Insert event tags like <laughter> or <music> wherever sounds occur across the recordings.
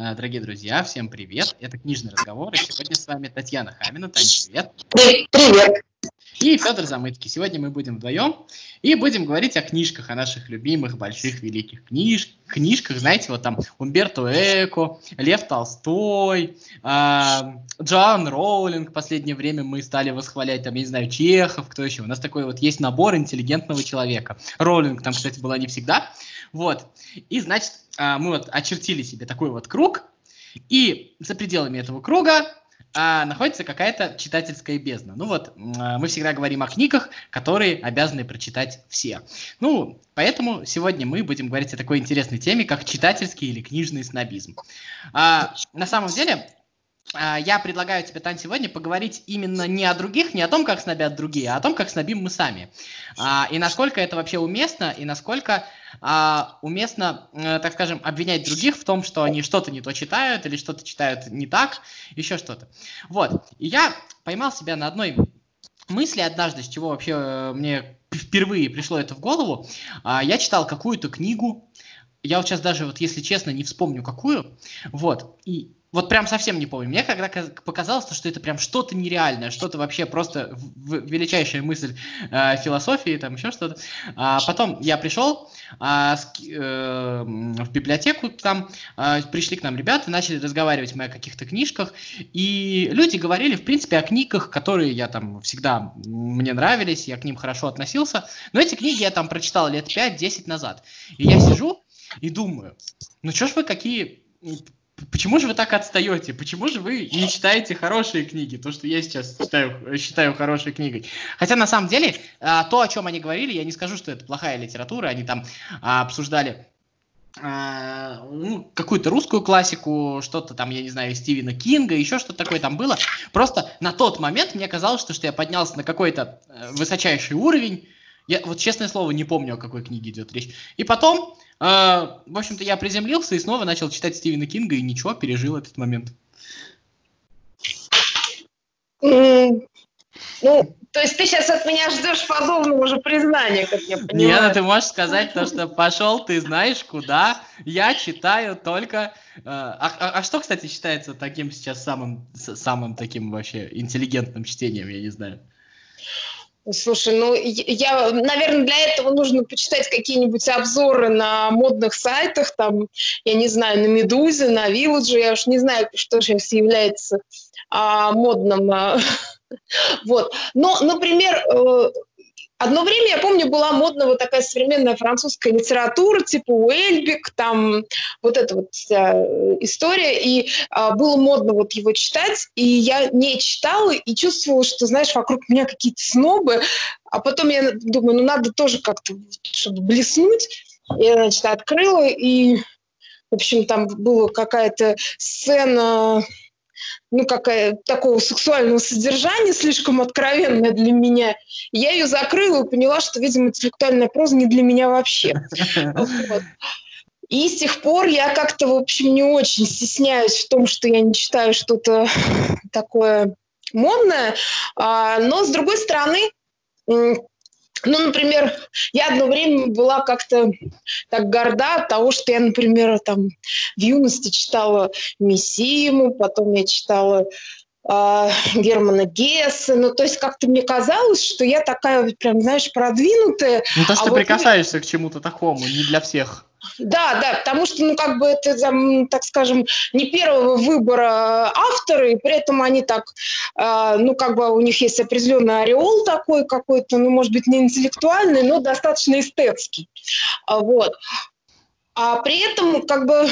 Э, дорогие друзья, всем привет. Это «Книжный разговор». И сегодня с вами Татьяна Хамина. Таня, привет. Привет. И Федор Замыцкий. Сегодня мы будем вдвоем и будем говорить о книжках, о наших любимых, больших, великих книж, книжках. Знаете, вот там Умберто Эко, Лев Толстой, э, Джоан Роулинг. В последнее время мы стали восхвалять, там, я не знаю, Чехов, кто еще. У нас такой вот есть набор интеллигентного человека. Роулинг там, кстати, была не всегда. Вот. И, значит, э, мы вот очертили себе такой вот круг, и за пределами этого круга а, находится какая-то читательская бездна. Ну вот, мы всегда говорим о книгах, которые обязаны прочитать все. Ну, поэтому сегодня мы будем говорить о такой интересной теме, как читательский или книжный снобизм. А, на самом деле, а, я предлагаю тебе, Тань, сегодня поговорить именно не о других, не о том, как снобят другие, а о том, как снобим мы сами. А, и насколько это вообще уместно, и насколько а, уместно, э, так скажем, обвинять других в том, что они что-то не то читают, или что-то читают не так, еще что-то. Вот. И я поймал себя на одной мысли однажды, с чего вообще э, мне впервые пришло это в голову. Я читал какую-то книгу, я вот сейчас даже, вот если честно, не вспомню какую, вот, и вот прям совсем не помню. Мне когда показалось, что это прям что-то нереальное, что-то вообще просто величайшая мысль э, философии, там еще что-то. А потом я пришел а, с, э, в библиотеку, там э, пришли к нам ребята, начали разговаривать мы о каких-то книжках, и люди говорили, в принципе, о книгах, которые я там всегда мне нравились, я к ним хорошо относился. Но эти книги я там прочитал лет 5-10 назад. И я сижу и думаю, ну что ж вы какие Почему же вы так отстаете? Почему же вы не читаете хорошие книги? То, что я сейчас считаю, считаю хорошей книгой. Хотя на самом деле а, то, о чем они говорили, я не скажу, что это плохая литература. Они там а, обсуждали а, ну, какую-то русскую классику, что-то там, я не знаю, Стивена Кинга, еще что-то такое там было. Просто на тот момент мне казалось, что, что я поднялся на какой-то э, высочайший уровень. Я вот, честное слово, не помню, о какой книге идет речь. И потом а, в общем-то, я приземлился и снова начал читать Стивена Кинга, и ничего, пережил этот момент. Mm, ну, то есть ты сейчас от меня ждешь подобного же признания, как я понимаю. Нет, ну ты можешь сказать то, что пошел ты знаешь куда, я читаю только... Э, а, а, а что, кстати, считается таким сейчас самым, самым таким вообще интеллигентным чтением, я не знаю? Слушай, ну я, наверное, для этого нужно почитать какие-нибудь обзоры на модных сайтах, там, я не знаю, на Медузе, на Вилладже, я уж не знаю, что сейчас является а, модным. А, <laughs> вот. Но, например, э, Одно время, я помню, была модна вот такая современная французская литература, типа Уэльбик, там вот эта вот вся история, и а, было модно вот его читать, и я не читала и чувствовала, что, знаешь, вокруг меня какие-то снобы, а потом я думаю, ну надо тоже как-то, чтобы блеснуть, я, значит, открыла, и, в общем, там была какая-то сцена ну, какая, такого сексуального содержания, слишком откровенная для меня. я ее закрыла и поняла, что, видимо, интеллектуальная проза не для меня вообще. И с тех пор я как-то, в общем, не очень стесняюсь в том, что я не читаю что-то такое модное. А, но, с другой стороны, ну, например, я одно время была как-то так горда от того, что я, например, там в юности читала Миссиму, потом я читала э, Германа Гесса. Ну, то есть как-то мне казалось, что я такая прям, знаешь, продвинутая. Ну, то, что а ты вот прикасаешься к чему-то такому, не для всех. Да, да, потому что, ну, как бы это, так скажем, не первого выбора авторы, и при этом они так, э, ну, как бы у них есть определенный ореол такой какой-то, ну, может быть, не интеллектуальный, но достаточно эстетский. А, вот. А при этом, как бы,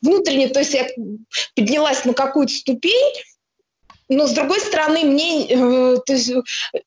внутренне, то есть я поднялась на какую-то ступень, но с другой стороны, мне, э, то есть,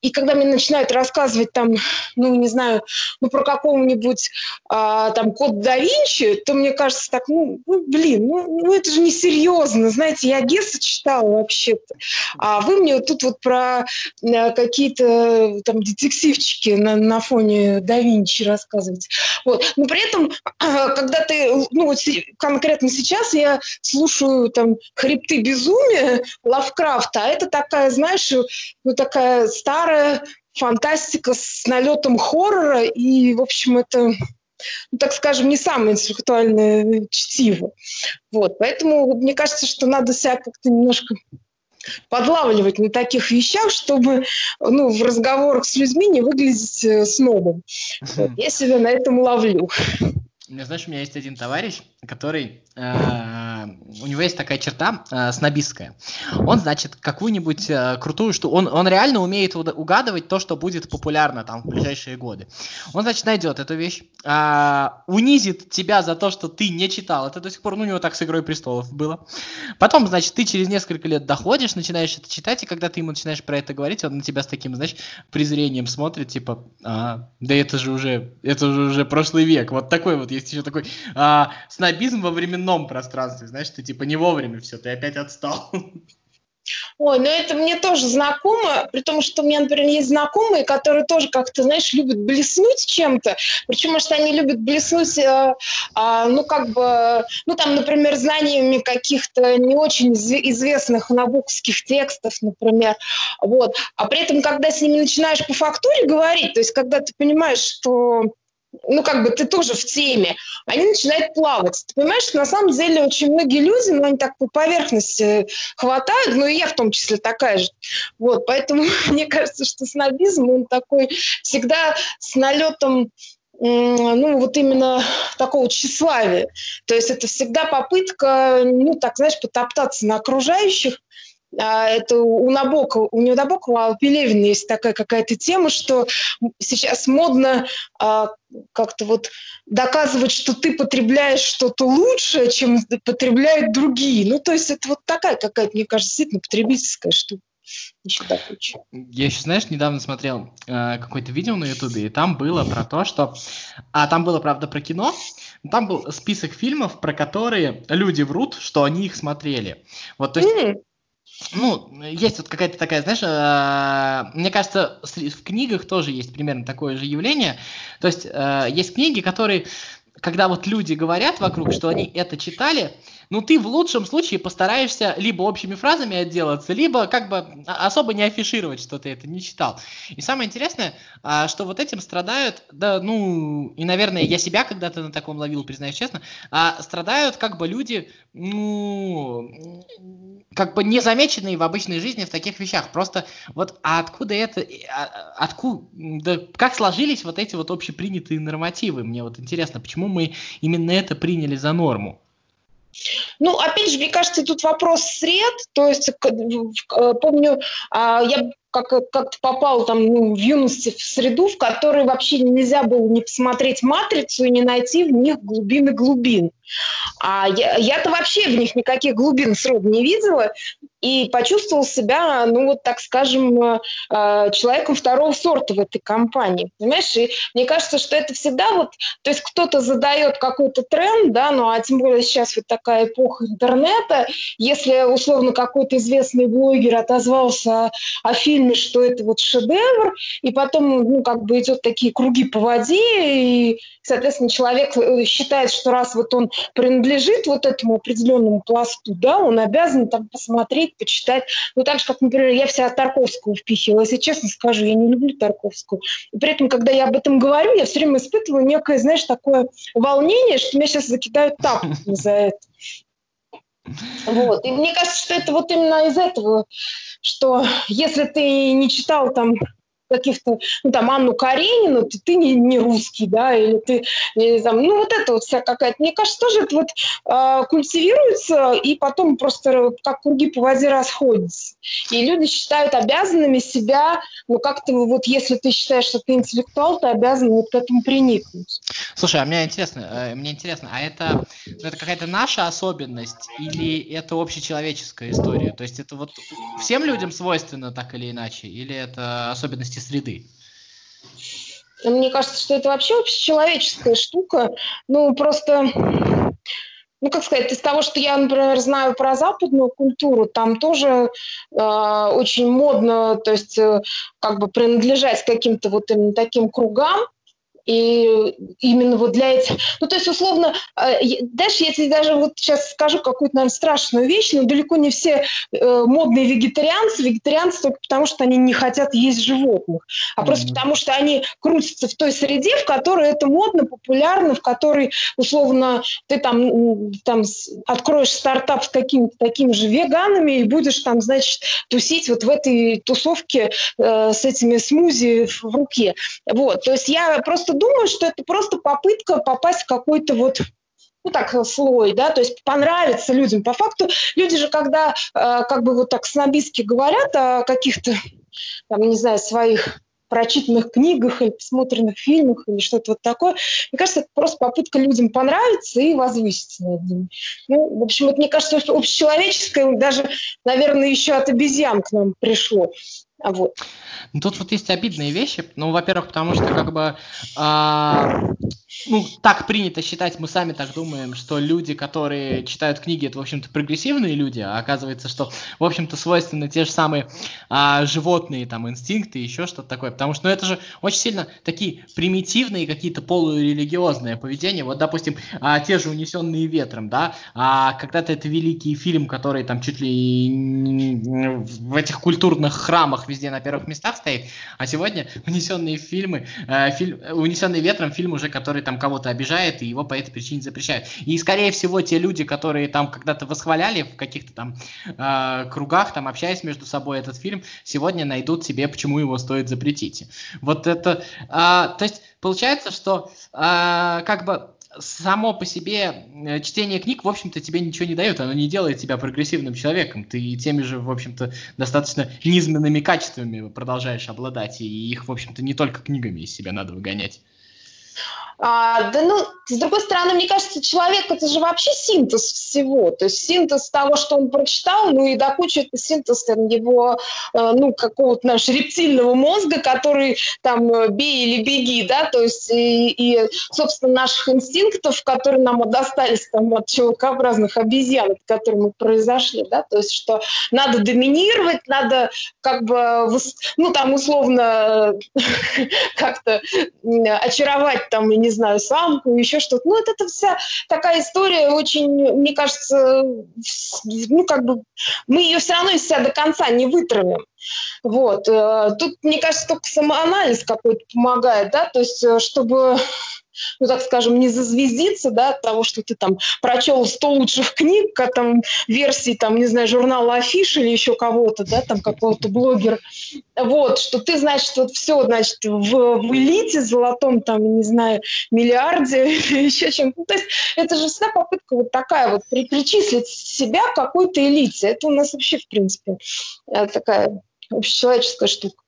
и когда мне начинают рассказывать там, ну, не знаю, ну, про какого-нибудь а, там код да Винчи, то мне кажется так, ну, ну блин, ну, ну это же не серьезно, знаете, я Гесса читала вообще-то, а вы мне вот тут вот про а, какие-то там детективчики на, на фоне да Винчи рассказываете. Вот. Но при этом, <clears throat> когда ты, ну, вот конкретно сейчас я слушаю там «Хребты безумия», Лавкрафт, а это такая, знаешь, ну такая старая фантастика с налетом хоррора, и, в общем, это ну, так скажем, не самое интеллектуальное чтиво. Вот, поэтому мне кажется, что надо себя как-то немножко подлавливать на таких вещах, чтобы ну, в разговорах с людьми не выглядеть э, снобом. Вот, я себя на этом ловлю. Знаешь, у меня есть один товарищ, который, э, у него есть такая черта э, снобистская. Он, значит, какую-нибудь э, крутую, что он, он реально умеет угадывать то, что будет популярно там в ближайшие годы. Он, значит, найдет эту вещь, э, унизит тебя за то, что ты не читал это до сих пор, ну, у него так с «Игрой престолов» было. Потом, значит, ты через несколько лет доходишь, начинаешь это читать, и когда ты ему начинаешь про это говорить, он на тебя с таким, знаешь, презрением смотрит, типа, а, да это же уже, это же уже прошлый век. Вот такой вот есть еще такой а, снобизм во временном пространстве, знаешь, ты типа не вовремя все, ты опять отстал. Ой, ну это мне тоже знакомо, при том, что у меня, например, есть знакомые, которые тоже как-то, знаешь, любят блеснуть чем-то, причем, может, они любят блеснуть, э, э, ну, как бы, ну, там, например, знаниями каких-то не очень известных набуковских текстов, например, вот, а при этом, когда с ними начинаешь по фактуре говорить, то есть, когда ты понимаешь, что ну, как бы ты тоже в теме, они начинают плавать. Ты понимаешь, что на самом деле очень многие люди, ну, они так по поверхности хватают, ну, и я в том числе такая же. Вот, поэтому <laughs> мне кажется, что снобизм, он такой всегда с налетом ну, вот именно такого тщеславия. То есть это всегда попытка, ну, так, знаешь, потоптаться на окружающих, это у Набокова, у Набокова, у Пелевина есть такая какая-то тема, что сейчас модно а, как-то вот доказывать, что ты потребляешь что-то лучшее, чем потребляют другие. Ну, то есть это вот такая какая-то, мне кажется, действительно потребительская штука. Я еще, знаешь, недавно смотрел э, какое-то видео на Ютубе, и там было про то, что... А там было, правда, про кино. Там был список фильмов, про которые люди врут, что они их смотрели. Вот, то есть... Mm ну, есть вот какая-то такая, знаешь, э, мне кажется, в книгах тоже есть примерно такое же явление. То есть э, есть книги, которые, когда вот люди говорят вокруг, что они это читали, ну ты в лучшем случае постараешься либо общими фразами отделаться, либо как бы особо не афишировать, что ты это не читал. И самое интересное, а, что вот этим страдают, да, ну, и, наверное, я себя когда-то на таком ловил, признаюсь честно, а страдают как бы люди, ну, как бы незамеченные в обычной жизни в таких вещах. Просто вот а откуда это, а, откуда, да, как сложились вот эти вот общепринятые нормативы? Мне вот интересно, почему мы именно это приняли за норму? Ну, опять же, мне кажется, тут вопрос сред. То есть, помню, а, я как, как попал там ну, в юности в среду, в которой вообще нельзя было не посмотреть «Матрицу» и не найти в них глубины глубин. А я, я-то вообще в них никаких глубин сроду не видела и почувствовал себя, ну вот так скажем, э, э, человеком второго сорта в этой компании. Понимаешь? И мне кажется, что это всегда вот, то есть кто-то задает какой-то тренд, да, ну а тем более сейчас вот такая эпоха интернета, если условно какой-то известный блогер отозвался о фильме, что это вот шедевр, и потом, ну, как бы идет такие круги по воде, и, соответственно, человек э, считает, что раз вот он принадлежит вот этому определенному пласту, да, он обязан там посмотреть, почитать. Ну, так же, как, например, я вся Тарковскую впихивала. Если честно скажу, я не люблю Тарковскую. И при этом, когда я об этом говорю, я все время испытываю некое, знаешь, такое волнение, что меня сейчас закидают тапками за это. Вот. И мне кажется, что это вот именно из этого, что если ты не читал там каких-то, ну, там, Анну Каренину, то ты не, не русский, да, или ты, не, там, ну, вот это вот вся какая-то, мне кажется, тоже это вот э, культивируется, и потом просто как круги по воде расходятся. И люди считают обязанными себя, ну, как-то вот, если ты считаешь, что ты интеллектуал, ты обязан вот к этому приникнуть. Слушай, а мне интересно, э, мне интересно, а это, это какая-то наша особенность или это общечеловеческая история? То есть это вот всем людям свойственно так или иначе, или это особенности особенности среды? Мне кажется, что это вообще общечеловеческая штука. Ну, просто ну, как сказать, из того, что я, например, знаю про западную культуру, там тоже э, очень модно, то есть э, как бы принадлежать каким-то вот именно таким кругам, И именно вот для этих... Ну, то есть, условно, э, дальше я тебе даже вот сейчас скажу какую-то, наверное, страшную вещь, но далеко не все э, модные вегетарианцы, вегетарианцы только потому, что они не хотят есть животных, а mm-hmm. просто потому, что они крутятся в той среде, в которой это модно, популярно, в которой, условно, ты там, там откроешь стартап с какими-то такими же веганами и будешь там, значит, тусить вот в этой тусовке э, с этими смузи в руке. Вот, то есть я просто думаю, что это просто попытка попасть в какой-то вот ну так, слой, да, то есть понравится людям. По факту люди же, когда э, как бы вот так снобистски говорят о каких-то, там, не знаю, своих прочитанных книгах или посмотренных фильмах или что-то вот такое. Мне кажется, это просто попытка людям понравиться и возвыситься над ними. Ну, в общем, это, мне кажется, общечеловеческое, даже, наверное, еще от обезьян к нам пришло. А вот. Ну, тут вот есть обидные вещи. Ну, во-первых, потому что как бы а, ну, так принято считать, мы сами так думаем, что люди, которые читают книги, это, в общем-то, прогрессивные люди, а оказывается, что, в общем-то, свойственны те же самые а, животные, там, инстинкты, еще что-то такое. Потому что, ну, это же очень сильно такие примитивные какие-то полурелигиозные поведения. Вот, допустим, а, те же «Унесенные ветром», да, а когда-то это великий фильм, который там чуть ли в этих культурных храмах везде на первых местах стоит, а сегодня «Унесенные фильмы», э, фильм, «Унесенные ветром» фильм уже, который там кого-то обижает, и его по этой причине запрещают. И, скорее всего, те люди, которые там когда-то восхваляли в каких-то там э, кругах, там общаясь между собой этот фильм, сегодня найдут себе, почему его стоит запретить. Вот это... Э, то есть, получается, что э, как бы само по себе э, чтение книг, в общем-то, тебе ничего не дает, оно не делает тебя прогрессивным человеком. Ты теми же, в общем-то, достаточно низменными качествами продолжаешь обладать, и их, в общем-то, не только книгами из себя надо выгонять. А, да ну, с другой стороны, мне кажется, человек это же вообще синтез всего. То есть синтез того, что он прочитал, ну и до кучи это синтез его, э, ну, какого-то нашего рептильного мозга, который там э, бей или беги, да, то есть и, и собственно, наших инстинктов, которые нам достались там от человекообразных обезьян, от которых мы произошли, да, то есть что надо доминировать, надо как бы, ну, там условно <laughs> как-то очаровать там, не знаю, самку, еще что-то. Ну, это, это вся такая история очень, мне кажется, ну, как бы, мы ее все равно из себя до конца не вытравим. Вот. Э, тут, мне кажется, только самоанализ какой-то помогает, да, то есть, э, чтобы ну, так скажем, не зазвездиться, да, от того, что ты там прочел 100 лучших книг, как там версии, там, не знаю, журнала Афиш или еще кого-то, да, там какого-то блогера, вот, что ты, значит, вот все, значит, в, в элите золотом, там, не знаю, миллиарде <laughs> или еще чем-то. Ну, то есть это же всегда попытка вот такая вот причислить себя к какой-то элите. Это у нас вообще, в принципе, э, такая общечеловеческая штука.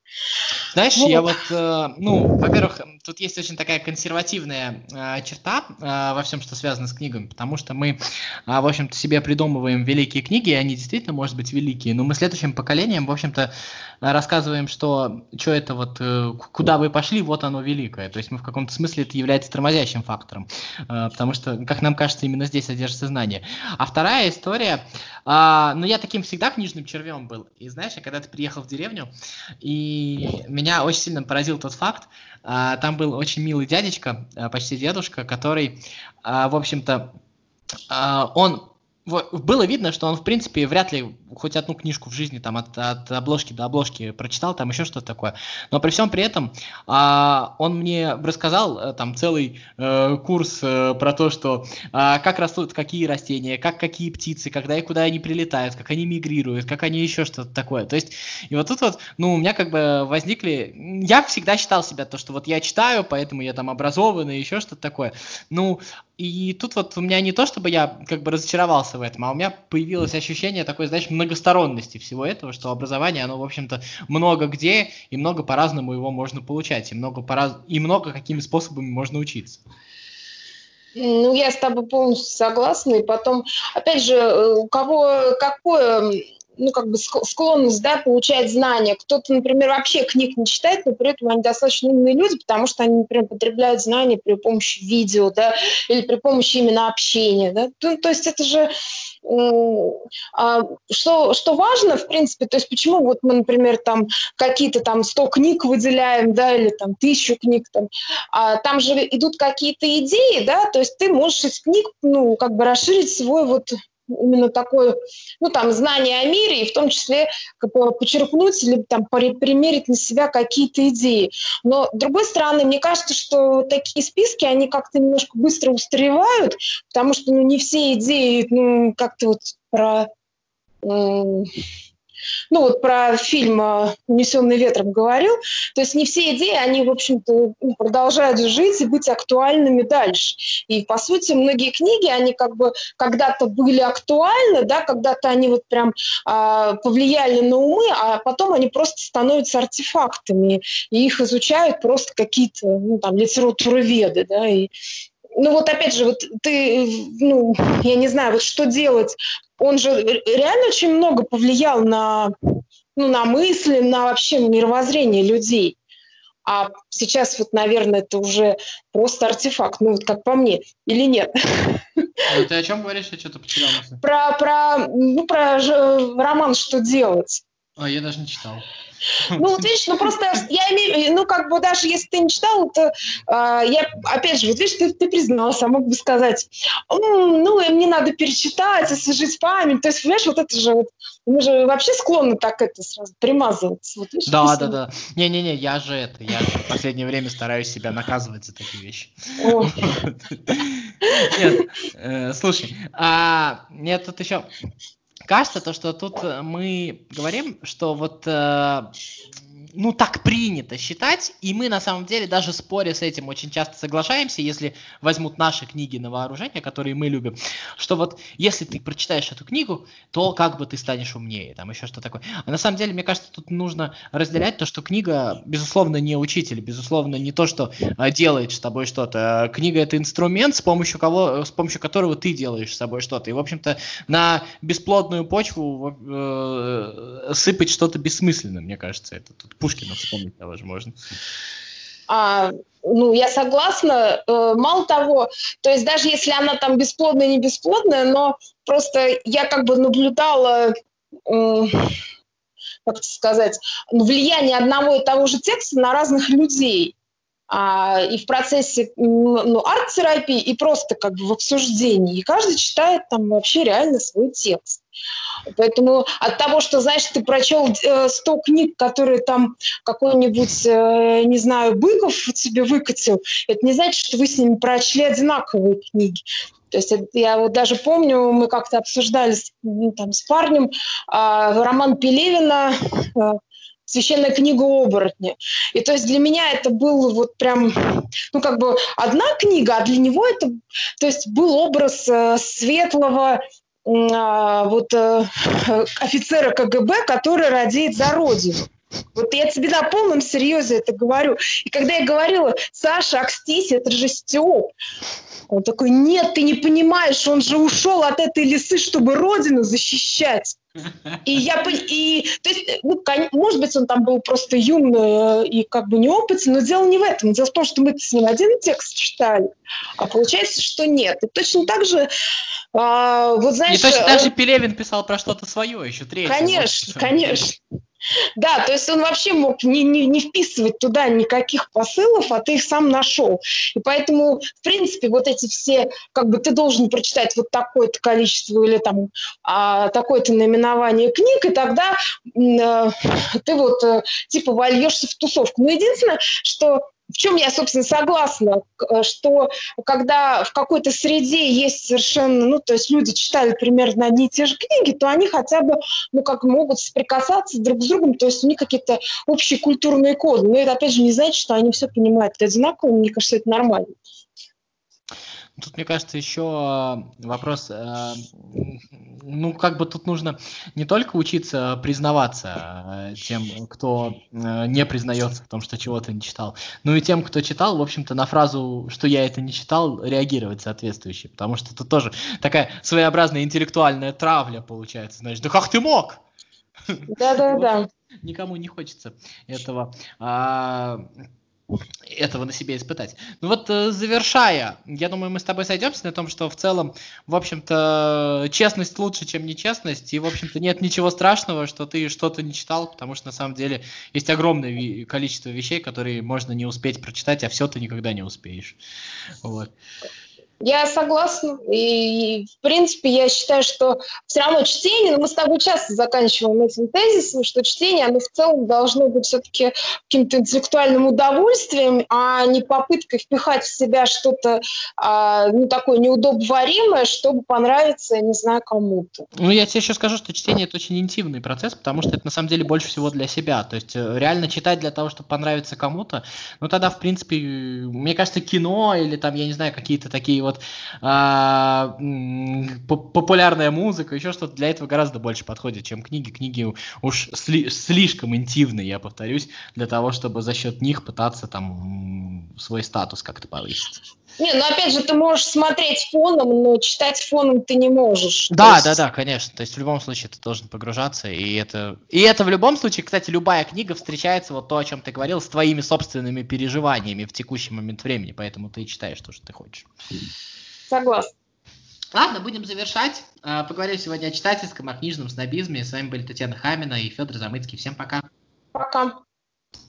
Знаешь, вот. я вот, э, ну, во-первых, тут есть очень такая консервативная э, черта э, во всем, что связано с книгами, потому что мы, э, в общем-то, себе придумываем великие книги, и они действительно, может быть, великие, но мы следующим поколениям, в общем-то, рассказываем, что, что это вот, э, куда вы пошли, вот оно великое. То есть мы в каком-то смысле это является тормозящим фактором, э, потому что, как нам кажется, именно здесь содержится знание. А вторая история, э, ну, я таким всегда книжным червем был, и знаешь, я когда-то приехал в деревню, и меня очень сильно поразил тот факт, э, там был очень милый дядечка, э, почти дедушка, который, э, в общем-то, он было видно, что он, в принципе, вряд ли хоть одну книжку в жизни там от, от обложки до обложки прочитал, там еще что-то такое. Но при всем при этом а, он мне рассказал э, там целый э, курс э, про то, что а, как растут какие растения, как какие птицы, когда и куда они прилетают, как они мигрируют, как они еще что-то такое. То есть, и вот тут вот, ну, у меня как бы возникли... Я всегда считал себя то, что вот я читаю, поэтому я там образованный, еще что-то такое. Ну, и тут вот у меня не то, чтобы я как бы разочаровался в этом, а у меня появилось ощущение такой, знаешь, многосторонности всего этого, что образование, оно, в общем-то, много где, и много по-разному его можно получать, и много, по и много какими способами можно учиться. Ну, я с тобой полностью согласна. И потом, опять же, у кого какое ну, как бы склонность, да, получать знания. Кто-то, например, вообще книг не читает, но при этом они достаточно умные люди, потому что они, например, потребляют знания при помощи видео, да, или при помощи именно общения, да. То, то есть это же а, что, что важно, в принципе, то есть почему вот мы, например, там какие-то там 100 книг выделяем, да, или там тысячу книг, там, а там же идут какие-то идеи, да, то есть ты можешь из книг, ну, как бы расширить свой вот именно такое, ну, там, знание о мире, и в том числе как бы, почерпнуть или там примерить на себя какие-то идеи. Но, с другой стороны, мне кажется, что такие списки, они как-то немножко быстро устаревают, потому что, ну, не все идеи, ну, как-то вот про ну вот про фильм э, «Унесенный ветром» говорил, то есть не все идеи, они, в общем-то, ну, продолжают жить и быть актуальными дальше. И, по сути, многие книги, они как бы когда-то были актуальны, да, когда-то они вот прям а, повлияли на умы, а потом они просто становятся артефактами, и их изучают просто какие-то, ну, там, литературоведы, да, и ну вот опять же, вот ты, ну, я не знаю, вот что делать он же реально очень много повлиял на, ну, на мысли, на вообще мировоззрение людей. А сейчас вот, наверное, это уже просто артефакт, ну вот как по мне, или нет? Ну, ты о чем говоришь? Я что-то потерял. Про, про, ну, про роман «Что делать». А, я даже не читал. Ну, вот видишь, ну просто я имею, ну как бы даже если ты не читал, то э, я, опять же, вот видишь, ты, ты признался, мог бы сказать, ну, мне надо перечитать, освежить память. То есть, понимаешь, вот это же вот, мы же вообще склонны так это сразу примазываться. Вот, видишь, да, да, да. Не-не-не, я же это, я в последнее время стараюсь себя наказывать за такие вещи. Нет, э, слушай, а нет, тут еще кажется то, что тут э, мы говорим, что вот э, ну, так принято считать, и мы на самом деле даже споря с этим очень часто соглашаемся, если возьмут наши книги на вооружение, которые мы любим, что вот если ты прочитаешь эту книгу, то как бы ты станешь умнее, там еще что такое. А на самом деле, мне кажется, тут нужно разделять то, что книга, безусловно, не учитель, безусловно, не то, что а, делает с тобой что-то. Книга это инструмент, с помощью кого, с помощью которого ты делаешь с собой что-то. И, в общем-то, на бесплодную почву э, сыпать что-то бессмысленное, мне кажется, это тут Пушкина вспомнить, да, возможно. А, ну, я согласна. Э, мало того, то есть даже если она там бесплодная, не бесплодная, но просто я как бы наблюдала, как сказать, влияние одного и того же текста на разных <laughs> людей. А, и в процессе ну, арт-терапии, и просто как бы в обсуждении. И каждый читает там вообще реально свой текст. Поэтому от того, что, знаешь, ты прочел э, 100 книг, которые там какой-нибудь, э, не знаю, Быков тебе выкатил, это не значит, что вы с ними прочли одинаковые книги. То есть я вот даже помню, мы как-то обсуждали с, ну, там, с парнем э, роман Пелевина э, священная книга оборотня. И то есть для меня это был вот прям, ну как бы одна книга, а для него это, то есть был образ э, светлого а, вот э, офицера КГБ, который радеет за родину. Вот я тебе на полном серьезе это говорю. И когда я говорила, Саша, Акстись, это же Степ. Он такой, нет, ты не понимаешь, он же ушел от этой лисы, чтобы родину защищать. И я, и, то есть, ну, может быть, он там был просто юный э, и как бы неопытен, но дело не в этом. Дело в том, что мы с ним один текст читали, а получается, что нет. И точно так же, а, вот знаешь... И точно так же э, Пелевин писал про что-то свое еще, третье. Конечно, вот, конечно. Да, то есть он вообще мог не, не, не вписывать туда никаких посылов, а ты их сам нашел. И поэтому, в принципе, вот эти все, как бы ты должен прочитать вот такое-то количество или там а, такое-то наименование книг, и тогда э, ты вот э, типа вольешься в тусовку. Но единственное, что в чем я, собственно, согласна, э, что когда в какой-то среде есть совершенно, ну, то есть люди читали примерно одни и те же книги, то они хотя бы, ну, как могут соприкасаться друг с другом, то есть у них какие-то общие культурные коды. Но это, опять же, не значит, что они все понимают одинаково, мне кажется, это нормально. Тут, мне кажется, еще э, вопрос, э, ну, как бы тут нужно не только учиться признаваться э, тем, кто не признается в том, что чего-то не читал, но и тем, кто читал, в общем-то, на фразу, что я это не читал, реагировать соответствующе, потому что тут тоже такая своеобразная интеллектуальная травля получается, значит, да как ты мог? Да-да-да. Никому не хочется этого а, этого на себе испытать. Ну вот, э, завершая, я думаю, мы с тобой сойдемся на том, что в целом, в общем-то, честность лучше, чем нечестность, и, в общем-то, нет ничего страшного, что ты что-то не читал, потому что, на самом деле, есть огромное количество вещей, которые можно не успеть прочитать, а все ты никогда не успеешь. Вот. Я согласна. И, в принципе, я считаю, что все равно чтение, ну, мы с тобой часто заканчиваем этим тезисом, что чтение, оно в целом должно быть все-таки каким-то интеллектуальным удовольствием, а не попыткой впихать в себя что-то а, ну, такое неудобоваримое, чтобы понравиться, я не знаю, кому-то. Ну, я тебе еще скажу, что чтение – это очень интимный процесс, потому что это, на самом деле, больше всего для себя. То есть, э, реально читать для того, чтобы понравиться кому-то, ну, тогда, в принципе, мне кажется, кино или там, я не знаю, какие-то такие вот а, популярная музыка, еще что-то для этого гораздо больше подходит, чем книги. Книги уж сли, слишком интимные, я повторюсь, для того, чтобы за счет них пытаться там свой статус как-то повысить. Не, ну опять же, ты можешь смотреть фоном, но читать фоном ты не можешь. Да, есть... да, да, конечно. То есть в любом случае ты должен погружаться, и это, и это в любом случае, кстати, любая книга встречается вот то, о чем ты говорил, с твоими собственными переживаниями в текущий момент времени, поэтому ты читаешь то, что ты хочешь. Согласна. Ладно, будем завершать. А, поговорим сегодня о читательском, о книжном снобизме. С вами были Татьяна Хамина и Федор Замыцкий. Всем пока. Пока.